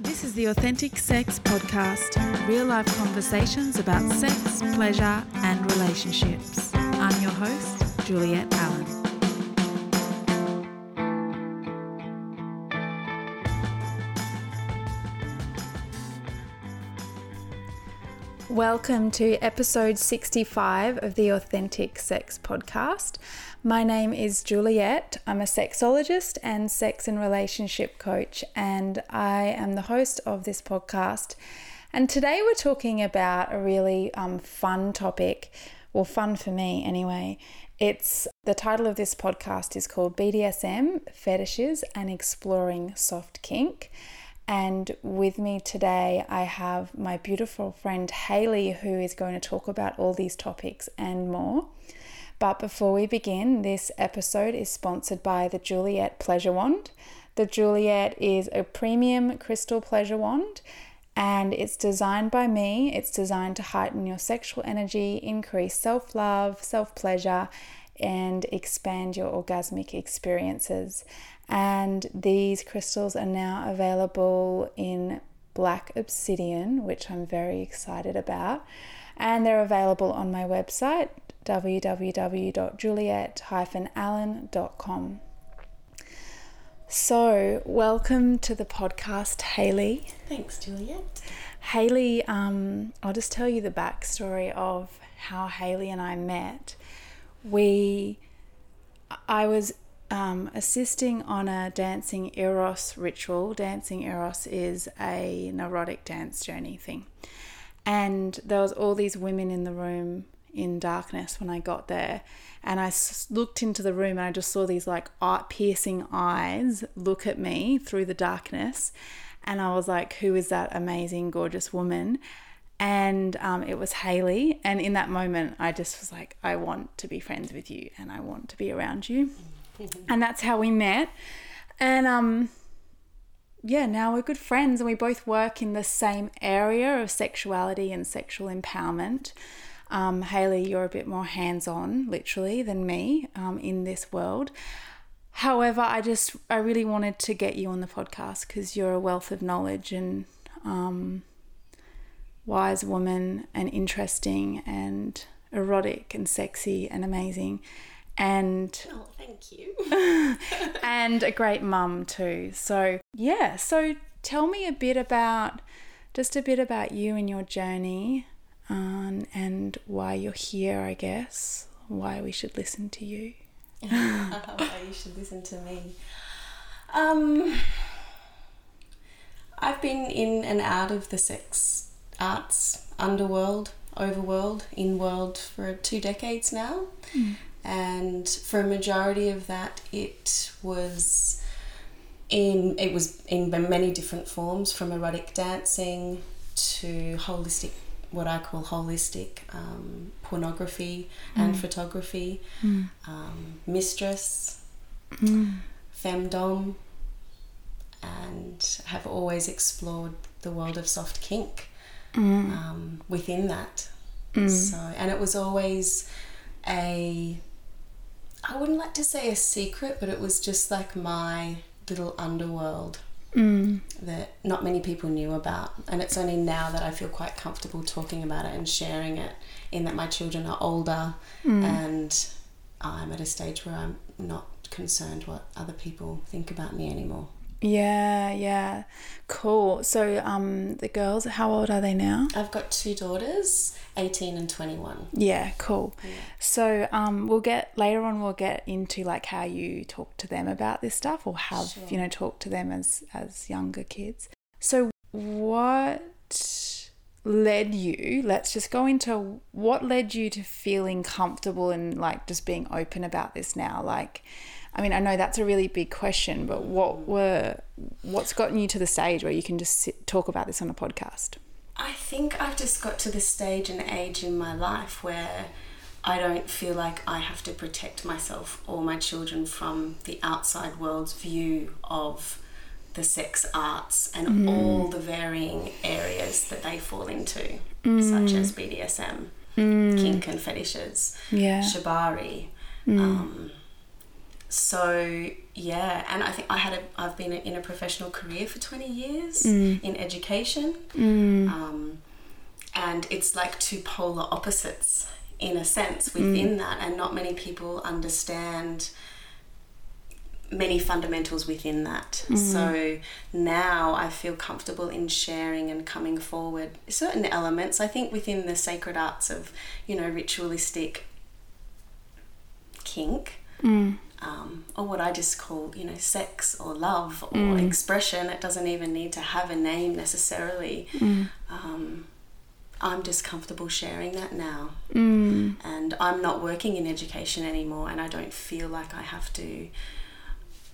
This is the Authentic Sex Podcast, real life conversations about sex, pleasure, and relationships. I'm your host, Juliet Allen. Welcome to episode 65 of the Authentic Sex Podcast. My name is Juliet. I'm a sexologist and sex and relationship coach, and I am the host of this podcast. And today we're talking about a really um, fun topic, well, fun for me anyway. It's the title of this podcast is called BDSM Fetishes and Exploring Soft Kink. And with me today, I have my beautiful friend Halie, who is going to talk about all these topics and more. But before we begin, this episode is sponsored by the Juliet Pleasure Wand. The Juliet is a premium crystal pleasure wand and it's designed by me. It's designed to heighten your sexual energy, increase self love, self pleasure, and expand your orgasmic experiences. And these crystals are now available in black obsidian, which I'm very excited about. And they're available on my website, www.juliet-allen.com. So, welcome to the podcast, Halie. Thanks, Juliet. Halie, um, I'll just tell you the backstory of how Halie and I met. We, I was um, assisting on a dancing eros ritual. Dancing eros is a neurotic dance journey thing, and there was all these women in the room in darkness when I got there. And I looked into the room and I just saw these like art piercing eyes look at me through the darkness. And I was like, who is that amazing, gorgeous woman? And um, it was Halie. And in that moment, I just was like, I want to be friends with you and I want to be around you. and that's how we met. And um, yeah, now we're good friends and we both work in the same area of sexuality and sexual empowerment. Um, Halie, you're a bit more hands on, literally, than me um, in this world. However, I just, I really wanted to get you on the podcast because you're a wealth of knowledge and um, wise woman and interesting and erotic and sexy and amazing. And oh, thank you. and a great mum too. So, yeah, so tell me a bit about just a bit about you and your journey um, and why you're here, I guess, why we should listen to you. why you should listen to me. Um, I've been in and out of the sex arts underworld, overworld, in world for two decades now. Mm. And for a majority of that, it was in it was in many different forms, from erotic dancing to holistic what I call holistic um, pornography mm. and photography, mm. um, mistress, mm. femdom, and have always explored the world of soft kink mm. um, within that. Mm. So, and it was always a, I wouldn't like to say a secret, but it was just like my little underworld mm. that not many people knew about. And it's only now that I feel quite comfortable talking about it and sharing it, in that my children are older mm. and I'm at a stage where I'm not concerned what other people think about me anymore. Yeah, yeah. Cool. So um the girls, how old are they now? I've got two daughters, 18 and 21. Yeah, cool. Yeah. So um we'll get later on we'll get into like how you talk to them about this stuff or have, sure. you know, talk to them as as younger kids. So what led you let's just go into what led you to feeling comfortable and like just being open about this now like I mean, I know that's a really big question, but what were what's gotten you to the stage where you can just sit, talk about this on a podcast? I think I've just got to the stage and age in my life where I don't feel like I have to protect myself or my children from the outside world's view of the sex arts and mm. all the varying areas that they fall into, mm. such as BDSM, mm. kink and fetishes, yeah. shibari. Mm. Um, so yeah, and I think I had a I've been in a professional career for twenty years mm. in education, mm. um, and it's like two polar opposites in a sense mm. within that, and not many people understand many fundamentals within that. Mm-hmm. So now I feel comfortable in sharing and coming forward certain elements. I think within the sacred arts of you know ritualistic kink um, or what I just call, you know, sex or love or expression. It doesn't even need to have a name necessarily. Um, I'm just comfortable sharing that now. And I'm not working in education anymore, and I don't feel like I have to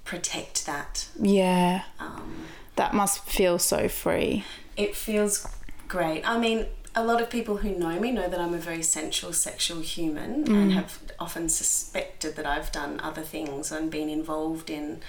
protect that. Yeah. Um, That must feel so free. it feels great. I mean, a lot of people who know me know that I'm a very sensual, sexual human and have often suspected that I've done other things and been involved in,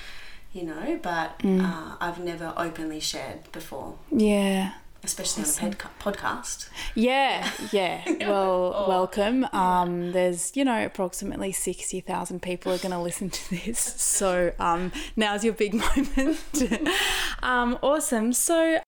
you know, but uh, I've never openly shared before, Yeah. especially on a podca- podcast. Yeah, yeah. Well, welcome. Um, there's, you know, approximately 60,000 people are going to listen to this. So um, now's your big moment. um, awesome. So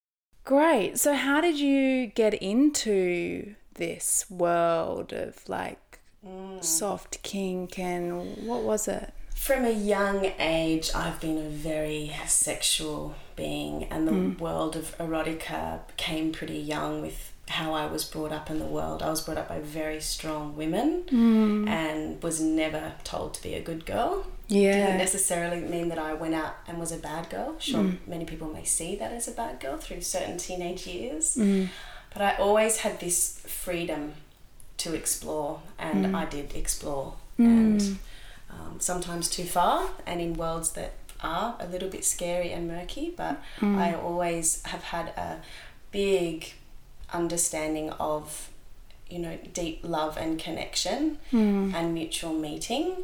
great. So, how did you get into this world of like mm. soft kink and what was it? From a young age, I've been a very sexual being, and the mm. world of erotica came pretty young with how I was brought up in the world. I was brought up by very strong women mm. and was never told to be a good girl. Didn't necessarily mean that I went out and was a bad girl. Sure, mm. many people may see that as a bad girl through certain teenage years. Mm. But I always had this freedom to explore, and mm. I did explore. And um, sometimes too far and in worlds that are a little bit scary and murky, but I always have had a big understanding of you know deep love and connection and mutual meeting.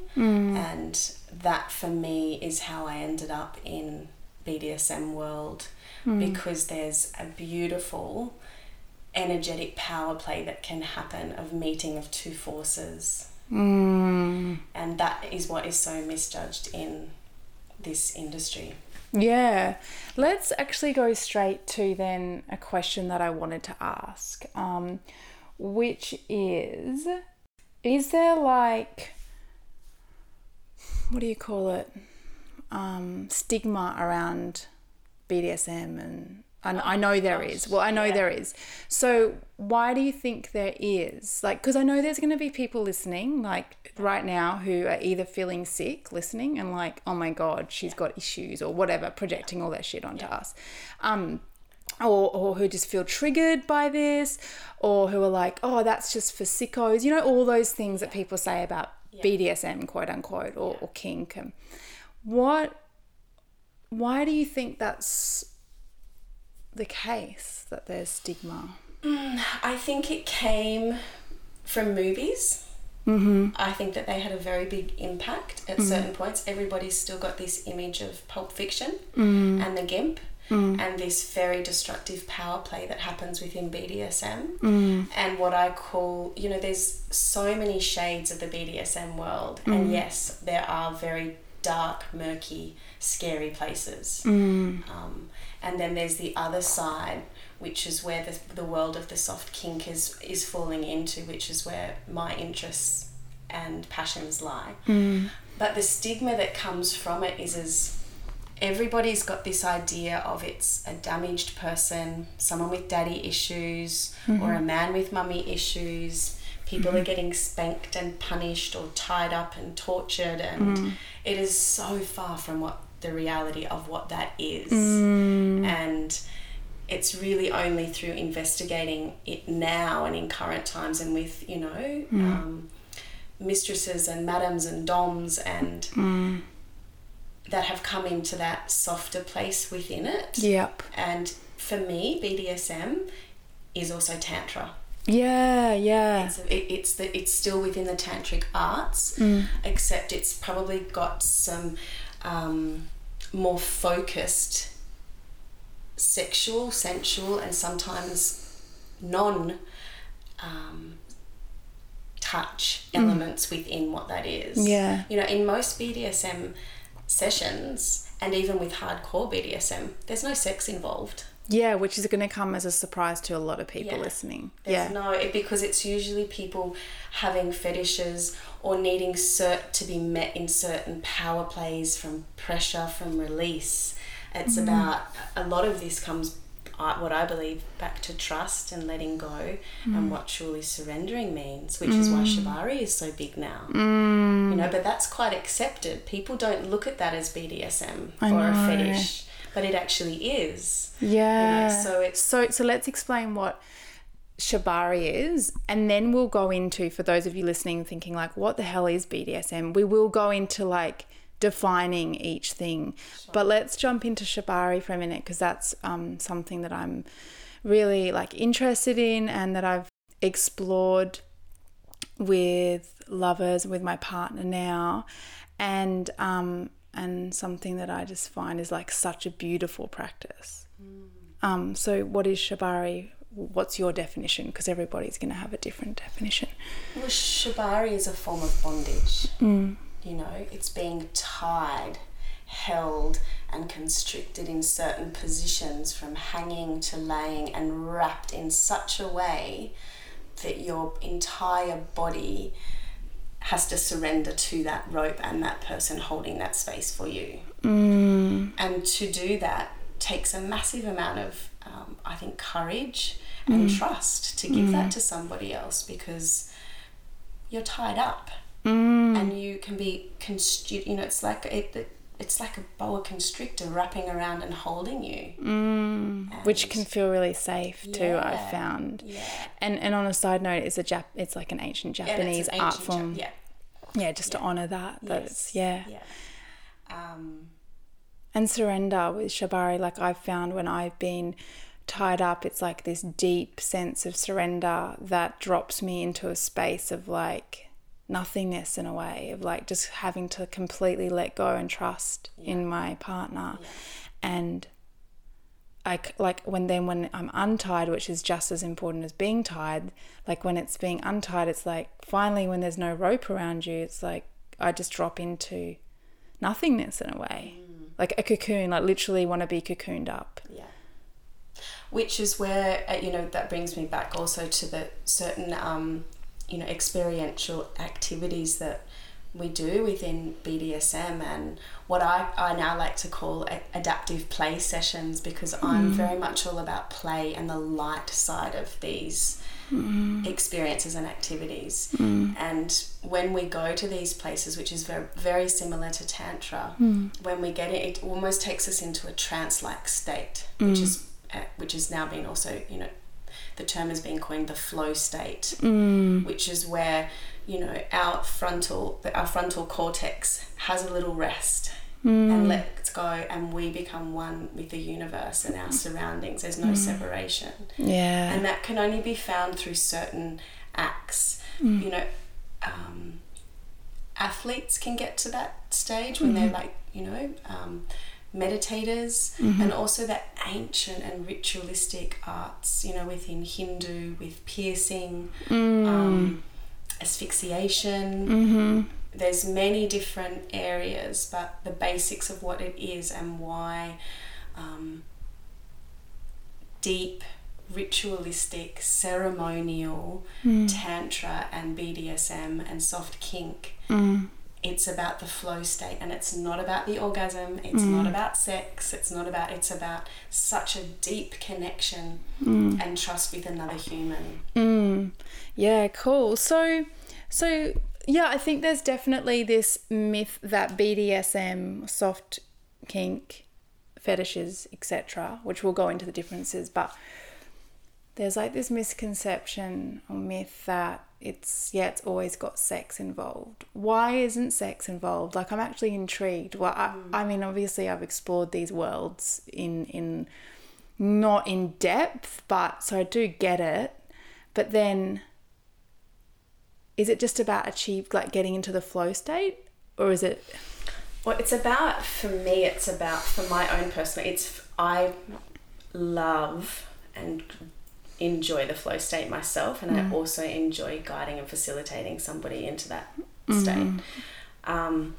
And that for me is how I ended up in BDSM world because there's a beautiful energetic power play that can happen of meeting of two forces Mm. and that is what is so misjudged in this industry. Yeah. Let's actually go straight to then a question that I wanted to ask, um, which is Is there like, what do you call it? Um, stigma around BDSM and. And I know there is. Well, I know Yeah. there is. So, why do you think there is? Like, because I know there's going to be people listening, like right now, who are either feeling sick, listening, and like, oh my God, she's got issues or whatever, projecting all that shit onto us. Um, or, or who just feel triggered by this, or who are like, oh, that's just for sickos. You know, all those things that people say about BDSM, quote unquote, or, or kink. Um, what, why do you think that's the case that there's stigma? I think it came from movies. Mm-hmm. I think that they had a very big impact at certain points. Everybody's still got this image of Pulp Fiction and the GIMP Mm. and this very destructive power play that happens within BDSM. Mm. And what I call, you know, there's so many shades of the BDSM world. And mm. yes, there are very dark, murky, scary places. Um, and then there's the other side, which is where the, the world of the soft kink is, is falling into, which is where my interests and passions lie. But the stigma that comes from it is as everybody's got this idea of it's a damaged person, someone with daddy issues, or a mm-hmm. man with mummy issues. People are mm-hmm. getting spanked and punished or tied up and tortured, and mm. it is so far from what the reality of what that is. Mm. And it's really only through investigating it now and in current times and with, you know, mm. um, mistresses and madams and doms and that have come into that softer place within it. Yep. And for me, BDSM is also tantra. Yeah, yeah. It's, it, it's the it's still within the tantric arts, except it's probably got some um, more focused sexual, sensual, and sometimes non um, touch elements within what that is. Mm. Yeah. You know, in most BDSM sessions and even with hardcore BDSM, there's no sex involved. Yeah, which is going to come as a surprise to a lot of people Yeah. listening. There's yeah. no it, because it's usually people having fetishes or needing cert to be met in certain power plays from pressure from release. It's Mm-hmm. about a lot of this comes uh, what I believe back to trust and letting go Mm. and what truly surrendering means, which is why shibari is so big now. Mm. You know, but that's quite accepted. People don't look at that as BDSM I or a fetish, but it actually is. Yeah. so it's- so so let's explain what shibari is and then we'll go into for those of you listening thinking like what the hell is BDSM? We will go into like defining each thing. But let's jump into shibari for a minute because that's um, something that I'm really like interested in and that I've explored with lovers with my partner now and um and something that I just find is like such a beautiful practice. Um so what is shibari? What's your definition? Because everybody's going to have a different definition. Well, shibari is a form of bondage. Mm. You know, it's being tied, held, and constricted in certain positions from hanging to laying and wrapped in such a way that your entire body has to surrender to that rope and that person holding that space for you. Mm. And to do that takes a massive amount of, um, I think, courage and trust to give that to somebody else because you're tied up Mm. and you can be constri- you know it's like it, it it's like a boa constrictor wrapping around and holding you Mm. Which can feel really safe too. I've found. yeah And and on a side note, it's a Jap. It's like an ancient And Japanese an art ancient Ja- form. yeah yeah, just to honor that. That Yes. yeah. yeah um And surrender with shibari, like I've found when I've been tied up, it's like this deep sense of surrender that drops me into a space of like nothingness in a way of like just having to completely let go and trust in my partner and I like when then when I'm untied, which is just as important as being tied. Like when it's being untied, it's like finally when there's no rope around you, it's like I just drop into nothingness in a way, like a cocoon. Like literally want to be cocooned up. yeah which is where uh, you know that brings me back also to the certain um you know experiential activities that we do within BDSM and what I, I now like to call a- adaptive play sessions because I'm hmm. very much all about play and the light side of these hmm. experiences and activities. Hmm. And when we go to these places, which is very, very similar to Tantra, when we get it, it almost takes us into a trance like state, which is uh, which has now been also, you know, the term has been coined the flow state, mm. which is where you know our frontal our frontal cortex has a little rest and mm. lets go and we become one with the universe and our surroundings. There's no mm. separation. Yeah. and that can only be found through certain acts. You know um, athletes can get to that stage when mm-hmm. they're like you know um, meditators and also that ancient and ritualistic arts you know within hindu with piercing um, asphyxiation mm-hmm. there's many different areas but the basics of what it is and why um, deep ritualistic ceremonial tantra and bdsm and soft kink Mm. It's about the flow state and it's not about the orgasm it's not about sex it's not about it's about such a deep connection and trust with another human Mm. Yeah, cool. So, so yeah, I think there's definitely this myth that BDSM, soft kink, fetishes, etc., which we'll go into the differences, but there's like this misconception or myth that it's yeah, it's always got sex involved. Why isn't sex involved? Like I'm actually intrigued. Well, I, mm. I mean, obviously I've explored these worlds in in not in depth, but so I do get it. But then, is it just about achieve like getting into the flow state, or is it? Well, it's about for me. It's about for my own personal. It's I love and enjoy the flow state myself, and Mm. I also enjoy guiding and facilitating somebody into that Mm-hmm. state. Um,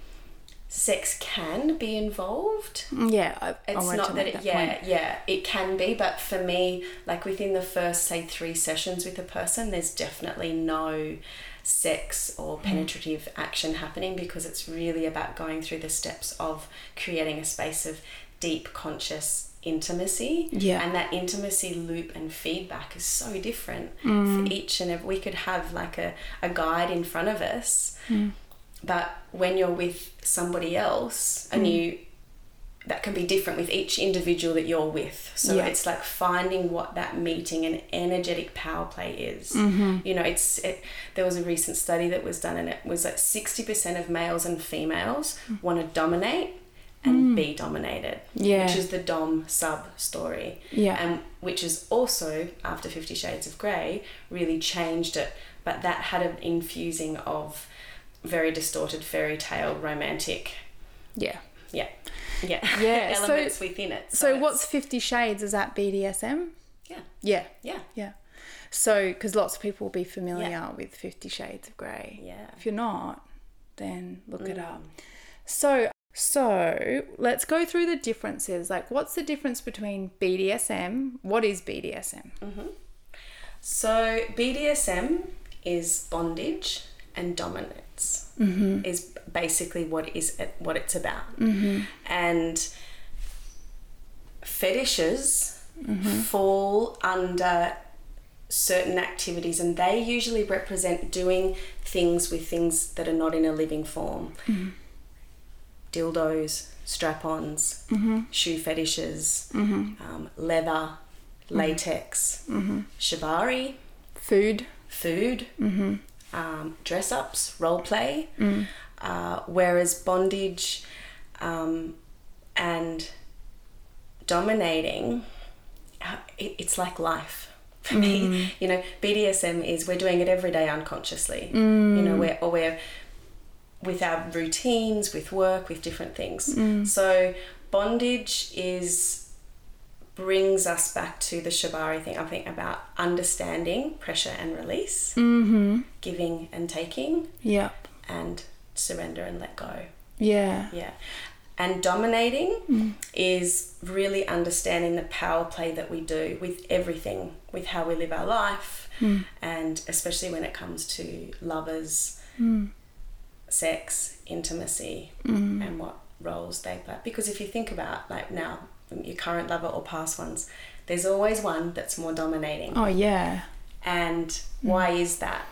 sex can be involved. Yeah, I, I It's wanted not that, it, that yeah, point. yeah, it can be, but for me, like within the first, say, three sessions with a person, there's definitely no sex Mm. or penetrative action happening because it's really about going through the steps of creating a space of deep conscious intimacy. Yeah. And that intimacy loop and feedback is so different Mm. for each and every. We could have like a, a guide in front of us, Mm. but when you're with somebody else and Mm. you that can be different with each individual that you're with. So Yeah. it's like finding what that meeting and energetic power play is. Mm-hmm. You know, it's it, there was a recent study that was done, and it was that sixty percent of males and females want to dominate and be dominated. Mm. Yeah. which is the dom sub story. Yeah. and which is also after Fifty Shades of Grey really changed it, but that had an infusing of very distorted fairy tale romantic Yeah. yeah. Yeah. Yeah, so- Elements within it. So, it's- what's Fifty Shades? Is that BDSM? yeah. Yeah. Yeah. Yeah. So, because lots of people will be familiar Yeah. with Fifty Shades of Grey. Yeah. If you're not, then look it up. Mm. So, so let's go through the differences. Like, what's the difference between BDSM? What is BDSM? So BDSM is bondage and dominance. Mm-hmm. Is basically what is it, what it's about. Mm-hmm. And fetishes fall under certain activities and they usually represent doing things with things that are not in a living form. Dildos, strap-ons, shoe fetishes, um, leather, latex, shibari, Food. food, um, dress ups, role play. Uh, whereas bondage um, and dominating, uh, it, it's like life for me. You know, BDSM is we're doing it every day unconsciously. You know, we're or we're with our routines, with work, with different things. Mm. So bondage is brings us back to the Shibari thing. I think about understanding pressure and release, Mm-hmm. giving and taking, Yep. and surrender and let go. Yeah. Yeah. And dominating mm. is really understanding the power play that we do with everything, with how we live our life, mm. and especially when it comes to lovers, sex, intimacy, mm. and what roles they play. Because if you think about, like now, your current lover or past ones, there's always one that's more dominating. Oh yeah. And mm. why is that?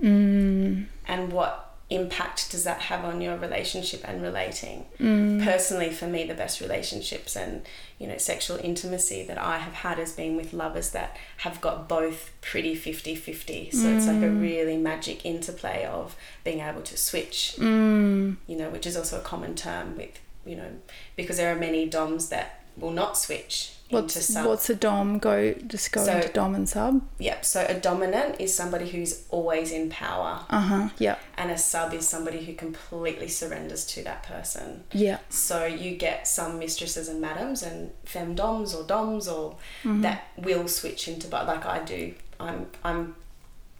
Mm. and what impact does that have on your relationship and relating mm. personally for me the best relationships and you know sexual intimacy that i have had has been with lovers that have got both pretty 50-50 so it's like a really magic interplay of being able to switch Mm. you know which is also a common term with you know because there are many doms that will not switch into What's sub what's a dom? Go just go So- into dom and sub. yep so a dominant is somebody who's always in power Uh huh. Yep. and a sub is somebody who completely surrenders to that person. Yep. So you get some mistresses and madams and femdoms or doms or Mm-hmm. that will switch into but like I do. I'm I'm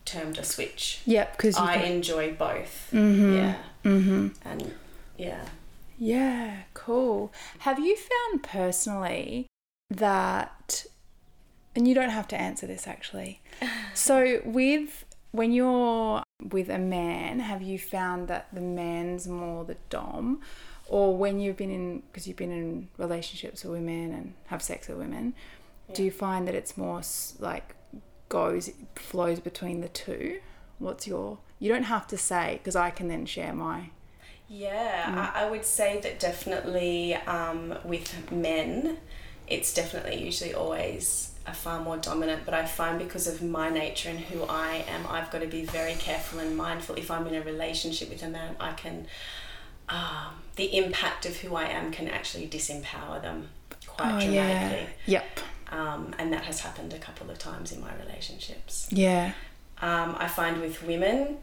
termed a switch. Yep. Because. I can- enjoy both. Mm-hmm. Yeah. Mm-hmm. And yeah. Yeah. Cool. Have you found personally that, and you don't have to answer this actually. so with when you're with a man, have you found that the man's more the dom, or when you've been in because you've been in relationships with women and have sex with women, do you find that it's more like goes flows between the two? What's your you don't have to say because I can then share my Yeah, I, I would say that definitely um, with men, it's definitely usually always a far more dominant. But I find because of my nature and who I am, I've got to be very careful and mindful. If I'm in a relationship with a man, I can. Um, the impact of who I am can actually disempower them quite dramatically. Yep. Um, and that has happened a couple of times in my relationships. Yeah. Um, I find with women,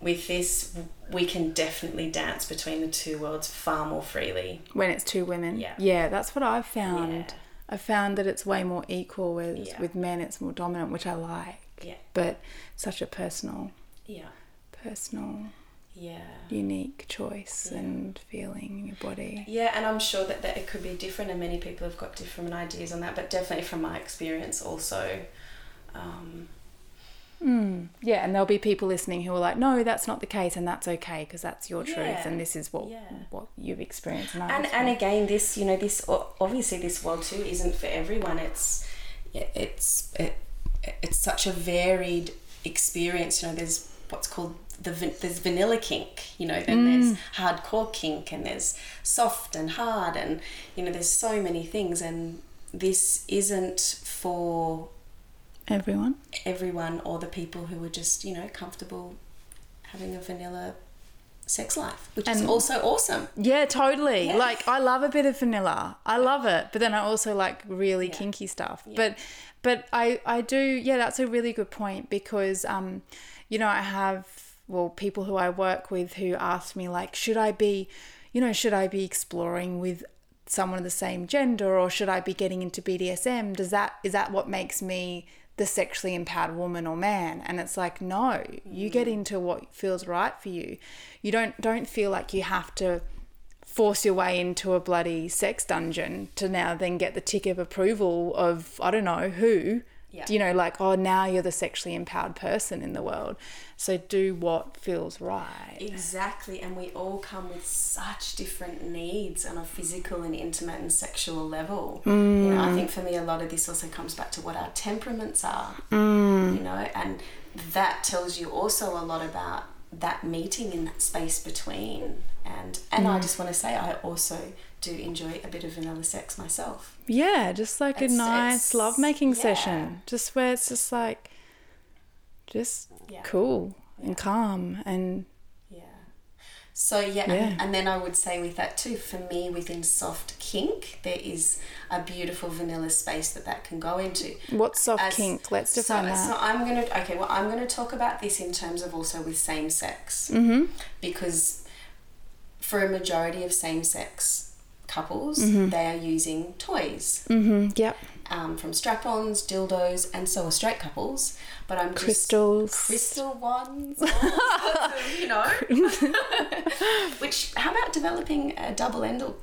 with this, we can definitely dance between the two worlds far more freely. When it's two women. Yeah. Yeah, that's what I've found. Yeah. I found that it's way more equal. Whereas Yeah. with men, it's more dominant, which I like. Yeah. But such a personal, Yeah. personal, Yeah. unique choice and feeling in your body. Yeah, and I'm sure that, that it could be different, and many people have got different ideas on that. But definitely from my experience, also, um, Mm. Yeah, and there'll be people listening who are like, "No, that's not the case, and that's okay because that's your truth, Yeah. and this is what Yeah. what you've experienced." And, and and again, this you know this obviously this world too isn't for everyone. It's it's it, it's such a varied experience. You know, there's what's called the there's vanilla kink. You know, then there's hardcore kink, and there's soft and hard, and you know, there's so many things. And this isn't for everyone. everyone or the people who are just you know comfortable having a vanilla sex life, which is also awesome. Yeah, totally. Yeah. Like I love a bit of vanilla. I love it, but then I also like really Yeah. kinky stuff. Yeah. But but I I do yeah, that's a really good point because um you know, I have well people who I work with who ask me like should I be you know, should I be exploring with someone of the same gender or should I be getting into BDSM? Does that is that what makes me the sexually empowered woman or man and it's like no you mm. get into what feels right for you you don't don't feel like you have to force your way into a bloody sex dungeon to now then get the tick of approval of I don't know who. Yeah. You know, like, oh, now you're the sexually empowered person in the world. So do what feels right. Exactly, and we all come with such different needs on a physical and intimate and sexual level. You know, I think for me, a lot of this also comes back to what our temperaments are. Mm. You know, and that tells you also a lot about that meeting in that space between. And and I mm. just want to say, I also do enjoy a bit of vanilla sex myself. Yeah, just like It's- a nice it's- lovemaking yeah. session. Just where it's just like, just Yeah. cool Yeah. and calm and. So yeah, Yeah. And, then I would say with that too, for me within soft kink, there is a beautiful vanilla space that that can go into. what's soft As- kink? Let's So, define that. so I'm gonna okay. Well, I'm gonna talk about this in terms of also with same sex mm-hmm. because for a majority of same sex couples, Mm-hmm. they are using toys Mm-hmm. Yep. Um, from strap-ons, dildos, and so are straight couples. But I'm just Crystals. crystal ones, of, you know. Which, how about developing a double-ended?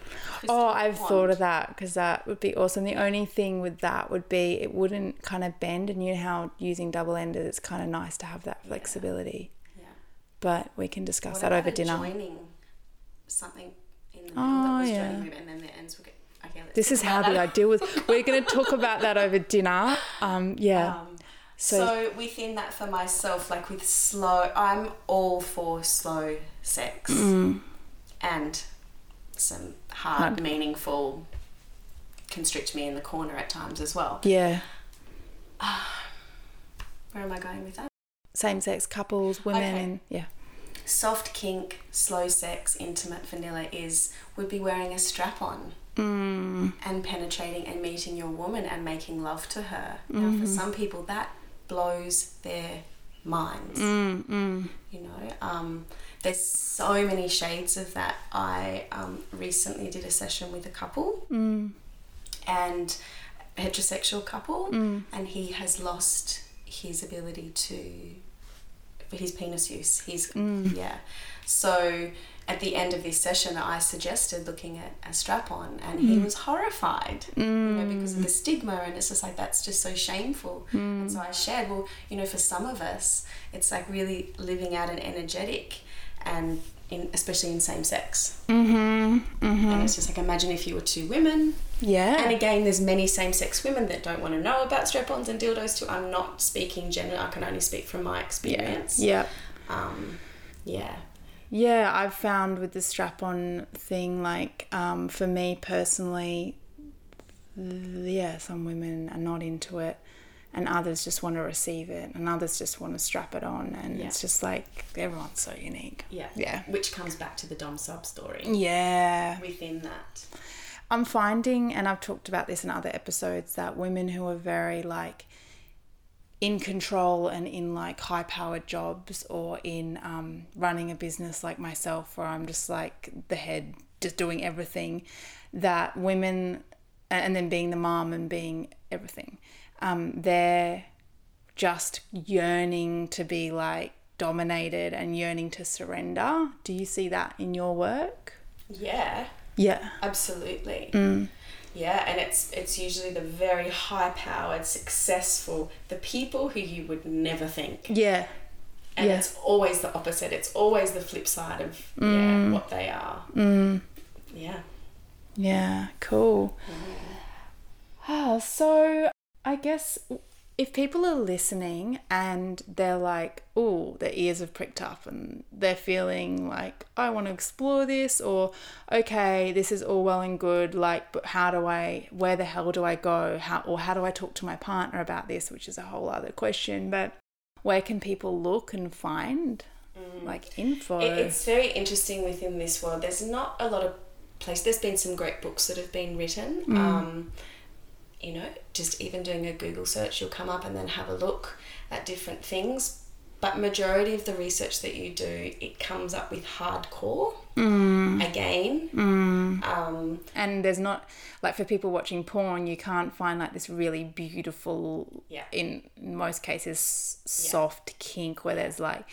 Oh, I've wand? thought of that because that would be awesome. The only thing with that would be it wouldn't kind of bend, and you know how using double ended, it's kind of nice to have that flexibility. Yeah. But we can discuss What that over dinner. Joining something in the middle Oh, that was yeah. joining and then the ends. Okay, This is how the ideal was. We're going to talk about that over dinner. Um, yeah. Um, So- so, within that for myself, like with slow, I'm all for slow sex Mm. and some hard, Hard. meaningful, constrict me in the corner at times as well. yeah. Where am I going with that? Same sex couples, women, Okay. and yeah. Soft kink, slow sex, intimate vanilla is would be wearing a strap on Mm. and penetrating and meeting your woman and making love to her. Now, Mm-hmm. for some people, that blows their minds. Mm, mm. you know um, there's so many shades of that i um, recently did a session with a couple Mm. and a heterosexual couple Mm. and he has lost his ability to for his penis use he's Mm. yeah so at the end of this session i suggested looking at a strap on and he Mm. was horrified you know because of the stigma and it's just like that's just so shameful and so i shared well you know for some of us it's like really living out an energetic and in especially in same sex Mm-hmm. Mm-hmm. and it's just like imagine if you were two women Yeah. and again, there's many same-sex women that don't want to know about strap-ons and dildos too. I'm not speaking generally. I can only speak from my yeah. experience. Yeah. Um, yeah. Yeah, I've found with the strap on thing, like um, for me personally, yeah, some women are not into it, and others just want to receive it, and others just want to strap it on, and Yeah. it's just like everyone's so unique. Yeah. Yeah. Which comes back to the dom sub story Yeah. within that. I'm finding, and I've talked about this in other episodes, that women who are very like in control and in like high powered jobs or in um, running a business like myself, where I'm just like the head, just doing everything, that women and, then being the mom and being everything. Um, they're just yearning to be like dominated and yearning to surrender. Do you see that in your work? Yeah, Yeah. absolutely. Mm. Yeah, and it's it's usually the very high powered, successful, the people who you would never think. Yeah. And Yeah. it's always the opposite. It's always the flip side of yeah, Mm. what they are. Mm. Yeah. Yeah, cool. Ah, so I guess if people are listening and they're like, oh, their ears have pricked up and they're feeling like, I want to explore this, or okay, this is all well and good, like, but how do I, where the hell do I go? How, or how do I talk to my partner about this, which is a whole other question, but where can people look and find like info? It, it's very interesting within this world. There's not a lot of place. There's been some great books that have been written. Mm. Um, you know, just even doing a Google search, you'll come up and then have a look at different things. But majority of the research that you do, it comes up with hardcore Mm. again. Mm. Um, and there's not like for people watching porn you can't find like this really beautiful Yeah. in most cases soft kink where there's like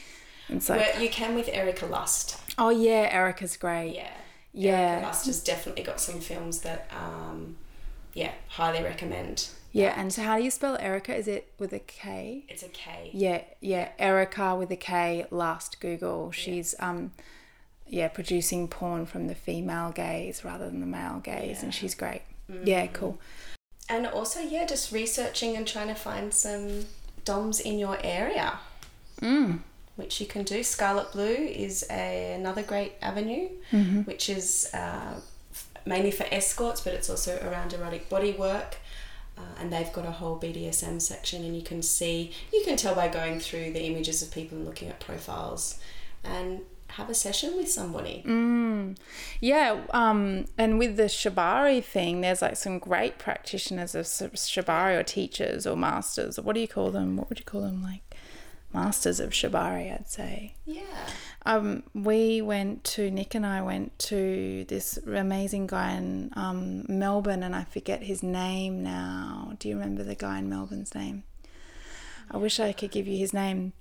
like where you can with Erica Lust. oh yeah erica's great Yeah. Yeah. Erica Lust has definitely got some films that, um, yeah, highly recommend. yeah and so how do you spell erica is it with a k It's a K. yeah yeah erica with a k Lust google she's um yeah producing porn from the female gaze rather than the male gaze and she's great yeah Mm. cool And also, yeah, just researching and trying to find some DOMs in your area, mm. which you can do. Scarlet Blue is a, another great avenue, Mm-hmm. which is uh, mainly for escorts, but it's also around erotic body work. Uh, and they've got a whole BDSM section, and you can see, you can tell by going through the images of people and looking at profiles and have a session with somebody. Mm. Yeah, um, and with the shibari thing, there's like some great practitioners of shibari or teachers or masters or what do you call them? What would you call them? Like masters of shibari, I'd say. Yeah. Um, we went to Nick and I went to this amazing guy in um, Melbourne, and I forget his name now. Do you remember the guy in Melbourne's name? I wish I could give you his name.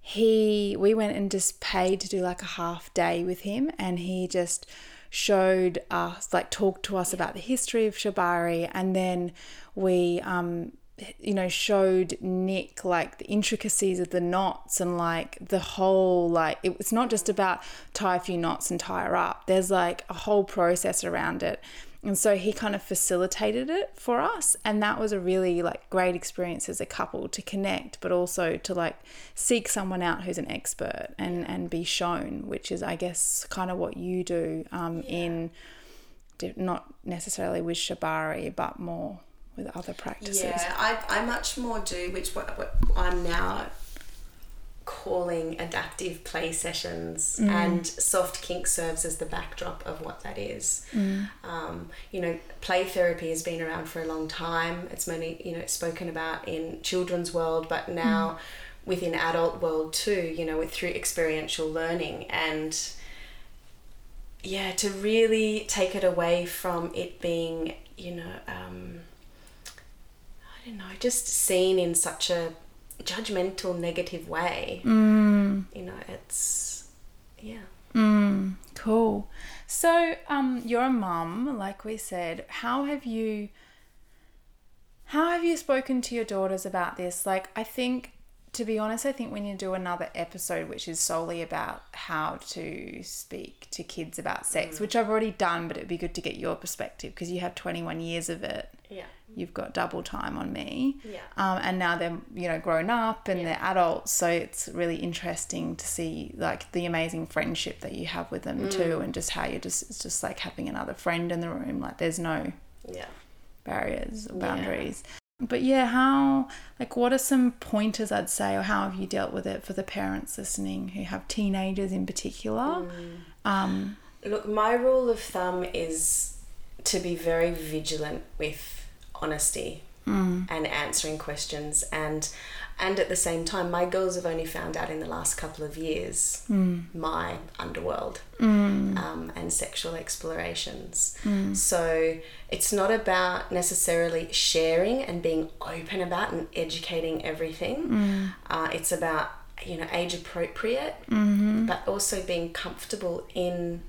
He, we went and just paid to do like a half day with him, and he just showed us, like, talked to us about the history of Shibari, and then we, um, you know, showed Nick like the intricacies of the knots and like the whole like it, it's not just about tie a few knots and tie her up. There's like a whole process around it. And so he kind of facilitated it for us and that was a really like great experience as a couple to connect but also to like seek someone out who's an expert and and be shown which is I guess kind of what you do um, in not necessarily with shibari but more with other practices. Yeah, I, I much more do, which what, what I'm now calling adaptive play sessions, and soft kink serves as the backdrop of what that is. Um, you know, play therapy has been around for a long time. It's mainly you know spoken about in children's world, but now within adult world too. You know, with through experiential learning and yeah, to really take it away from it being you know. Um, don't know, just seen in such a judgmental, negative way. Mm. You know, it's yeah. Mm, cool. So, um, you're a mum, like we said. How have you? How have you spoken to your daughters about this? Like, I think, to be honest, I think need to do another episode which is solely about how to speak to kids about sex, which I've already done, but it'd be good to get your perspective because you have 21 years of it. Yeah. You've got double time on me. Yeah. Um, and now they're you know grown up and Yeah. they're adults, so it's really interesting to see like the amazing friendship that you have with them Mm. too, and just how you're just it's just like having another friend in the room. Like there's no Yeah. barriers or boundaries. But yeah, how like what are some pointers I'd say, or how have you dealt with it for the parents listening who have teenagers in particular? Mm. Um, Look, my rule of thumb is to be very vigilant with honesty Mm. and answering questions. And and at the same time my girls have only found out in the last couple of years mm. my underworld mm. um, and sexual explorations. So it's not about necessarily sharing and being open about and educating everything. Uh, it's about you know age appropriate mm-hmm. but also being comfortable in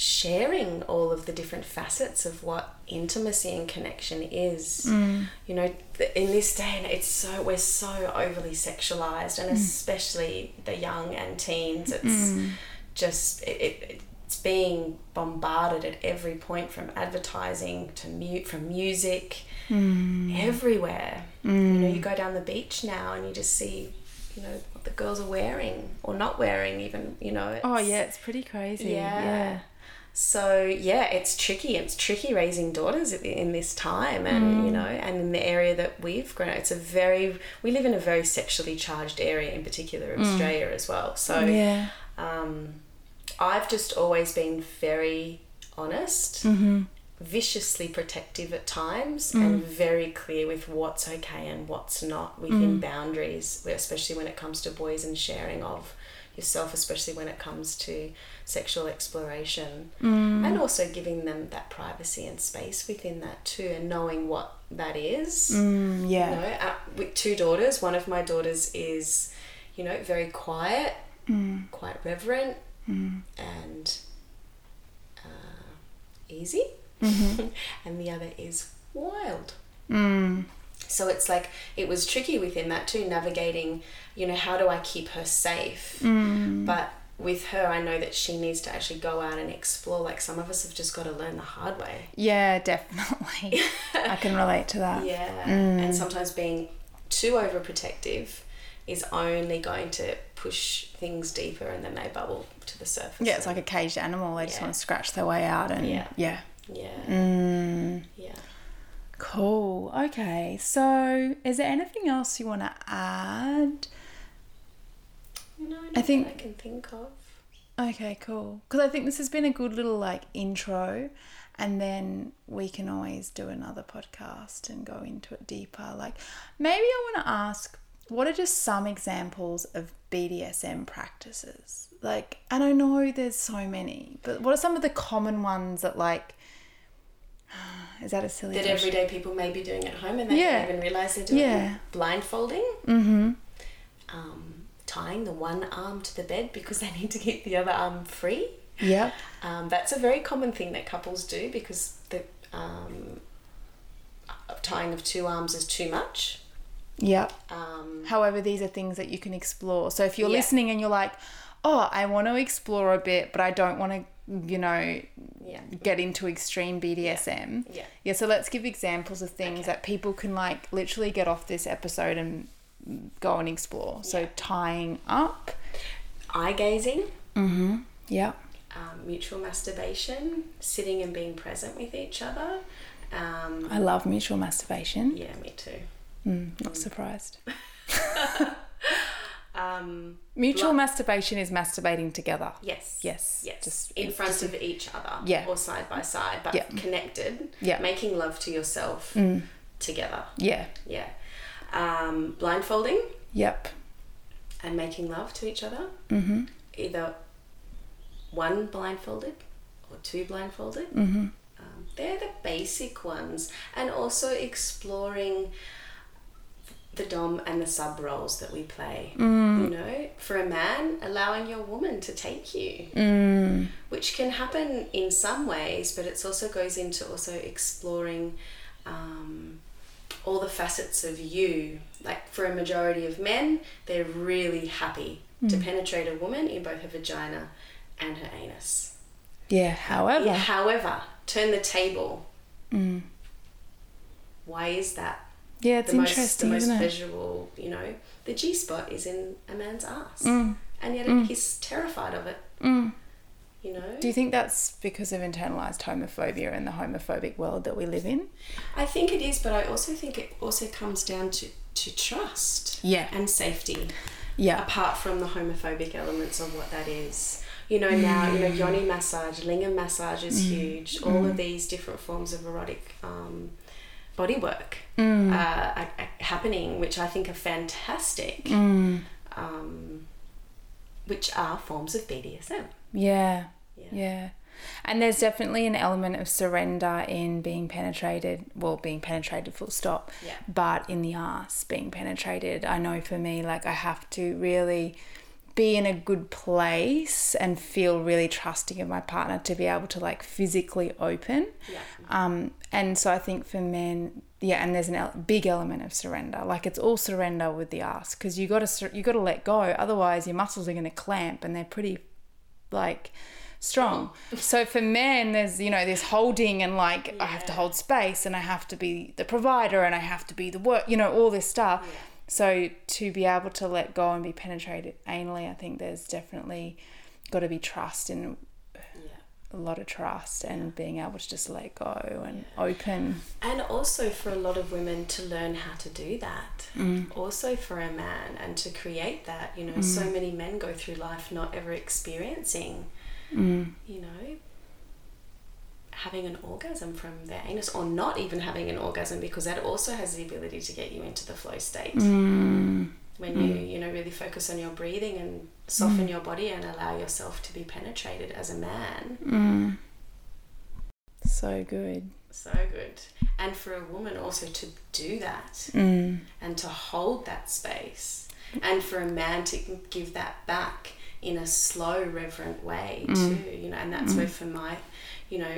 sharing all of the different facets of what intimacy and connection is. Mm. You know, in this day and it's so we're so overly sexualized, and mm. especially the young and teens. It's mm. just it, it, it's being bombarded at every point from advertising to mute from music everywhere. You know, you go down the beach now and you just see. You know what the girls are wearing or not wearing, even you know. Oh yeah, it's pretty crazy. yeah. Yeah. So yeah, it's tricky. It's tricky raising daughters in- in this time, and you know, and in the area that we've grown. up It's a very we live in a very sexually charged area, in particular Australia as well. So Yeah. um, I've just always been very honest, Mm-hmm. viciously protective at times, and very clear with what's okay and what's not within boundaries, especially when it comes to boys and sharing of yourself, especially when it comes to sexual exploration, and also giving them that privacy and space within that too, and knowing what that is. Mm, yeah. You know, uh, with two daughters, one of my daughters is, you know, very quiet, quite reverent, and uh, easy, and the other is wild. Mm. So it's like it was tricky within that too, navigating, you know, how do I keep her safe? Mm. But with her, I know that she needs to actually go out and explore. Like some of us have just got to learn the hard way. Yeah, definitely. I can relate to that. Yeah. Mm. And sometimes being too overprotective is only going to push things deeper and then they bubble to the surface. Yeah, it's like a caged animal. They just want to scratch their way out and Yeah. yeah. Yeah. Mm. Yeah. Cool. Okay. So, is there anything else you want to add? No, I think- I can think of. Okay, cool. Because I think this has been a good little like intro, and then we can always do another podcast and go into it deeper. Like, maybe I want to ask what are just some examples of BDSM practices? Like, and I know there's so many, but what are some of the common ones that like? Is that a silly thing? That question? everyday people may be doing at home and they Yeah. don't even realize they're doing Yeah. Blindfolding, Mm-hmm. um, tying the one arm to the bed because they need to keep the other arm free. Yep. Um, that's a very common thing that couples do because the um, tying of two arms is too much. Yep. Um, However, these are things that you can explore. So if you're Yeah. listening and you're like, oh, I want to explore a bit, but I don't want to, you know, yeah, get into extreme BDSM. yeah, Yeah, so let's give examples of things Okay. that people can like literally get off this episode and go and explore. So Yeah. tying up. eye gazing, Mm-hmm. Yep. um, mutual masturbation, sitting and being present with each other. Um, I love mutual masturbation. yeah, me too. Mm, not surprised. Um, Mutual masturbation is masturbating together. yes, Yes. yes, Just in front of each other, Yeah. or side by side, but Yeah. connected. Yeah. making love to yourself Mm. together. Yeah. Yeah, um, blindfolding Yep. and making love to each other. Mm-hmm. Either one blindfolded or two blindfolded. Mm-hmm. Um, they're the basic ones, and also exploring the dom and the sub roles that we play. Mm. You know, for a man, allowing your woman to take you, Mm. which can happen in some ways, but it also goes into also exploring um, all the facets of you. Like for a majority of men, they're really happy to penetrate a woman in both her vagina and her anus. Yeah. However. Yeah, however, turn the table. Mm. Why is that? Yeah, it's the most, the interesting, most isn't it? visual, you know, the G spot is in a man's ass, Mm. and yet Mm. he's terrified of it. Mm. You know, Do you think that's because of internalized homophobia and the homophobic world that we live in? I think it is, but I also think it also comes down to to trust Yeah. and safety. Yeah. apart from the homophobic elements of what that is. You know, now, you know, Mm. yoni massage, lingam massage is huge. All of these different forms of erotic um, body work Mm. uh, happening, which I think are fantastic, Mm. um, which are forms of BDSM. Yeah. Yeah. Yeah. And there's definitely an element of surrender in being penetrated, well, being penetrated full stop, Yeah. but in the ass being penetrated. I know for me, like, I have to really be in a good place and feel really trusting of my partner to be able to, like, physically open. Yeah. Um, and so I think for men, yeah, and there's a el- big element of surrender. Like it's all surrender with the ass because you got to you got to let go. Otherwise, your muscles are going to clamp, and they're pretty like strong. so for men, there's you know this holding and like I have to hold space, and I have to be the provider, and I have to be the work. You know all this stuff. Yeah. So to be able to let go and be penetrated anally, I think there's definitely got to be trust in Yeah. a lot of trust and being able to just let go and open. And also for a lot of women to learn how to do that. Also for a man and to create that. You know, so many men go through life not ever experiencing, Mm. you know, having an orgasm from their anus or not even having an orgasm because that also has the ability to get you into the flow state. Mm. When you, you know, really focus on your breathing and soften your body and allow yourself to be penetrated as a man. Mm. So good. So good. And for a woman also to do that Mm. and to hold that space and for a man to give that back in a slow reverent way too you know and that's where for my you know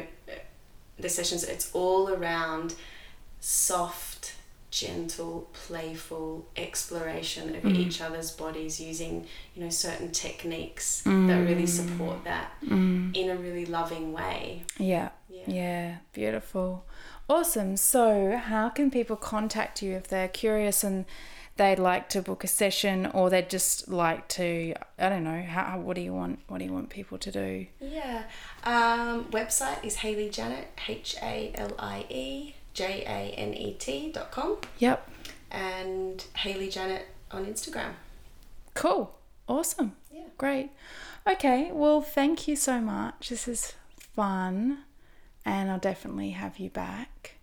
the sessions it's all around soft gentle playful exploration of mm. each other's bodies using you know certain techniques that mm. really support that mm. in a really loving way Yeah. yeah Yeah. Beautiful. Awesome. So, how can people contact you if they're curious and they'd like to book a session or they'd just like to I don't know, how what do you want what do you want people to do? Yeah. Um, website is Halie Janet, H A L I E J A N E T dot com, Yep. and Halie Janet on Instagram. Cool. Awesome. Yeah. Great. Okay. Well, thank you so much. This is fun, and I'll definitely have you back.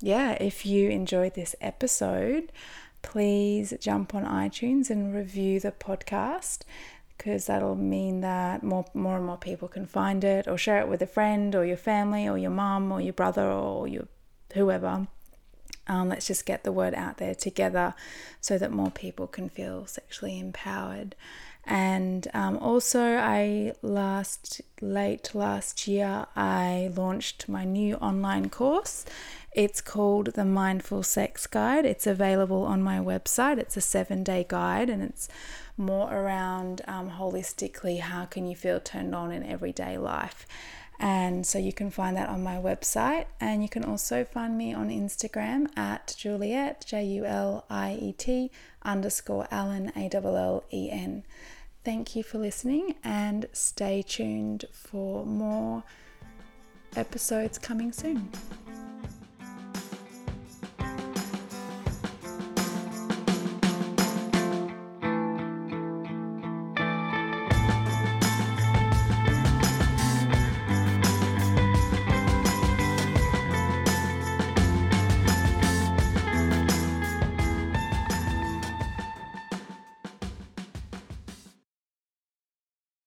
Yeah, if you enjoyed this episode, please jump on iTunes and review the podcast because that'll mean that more more and more people can find it or share it with a friend or your family or your mum or your brother or your whoever. Um, let's just get the word out there together so that more people can feel sexually empowered. And um, also, I last late last year I launched my new online course. It's called the Mindful Sex Guide. It's available on my website. It's a seven day guide, and it's more around um, holistically how can you feel turned on in everyday life. And so you can find that on my website, and you can also find me on Instagram at Juliet J U L I E T underscore Allen A L L E N. Thank you for listening, and stay tuned for more episodes coming soon.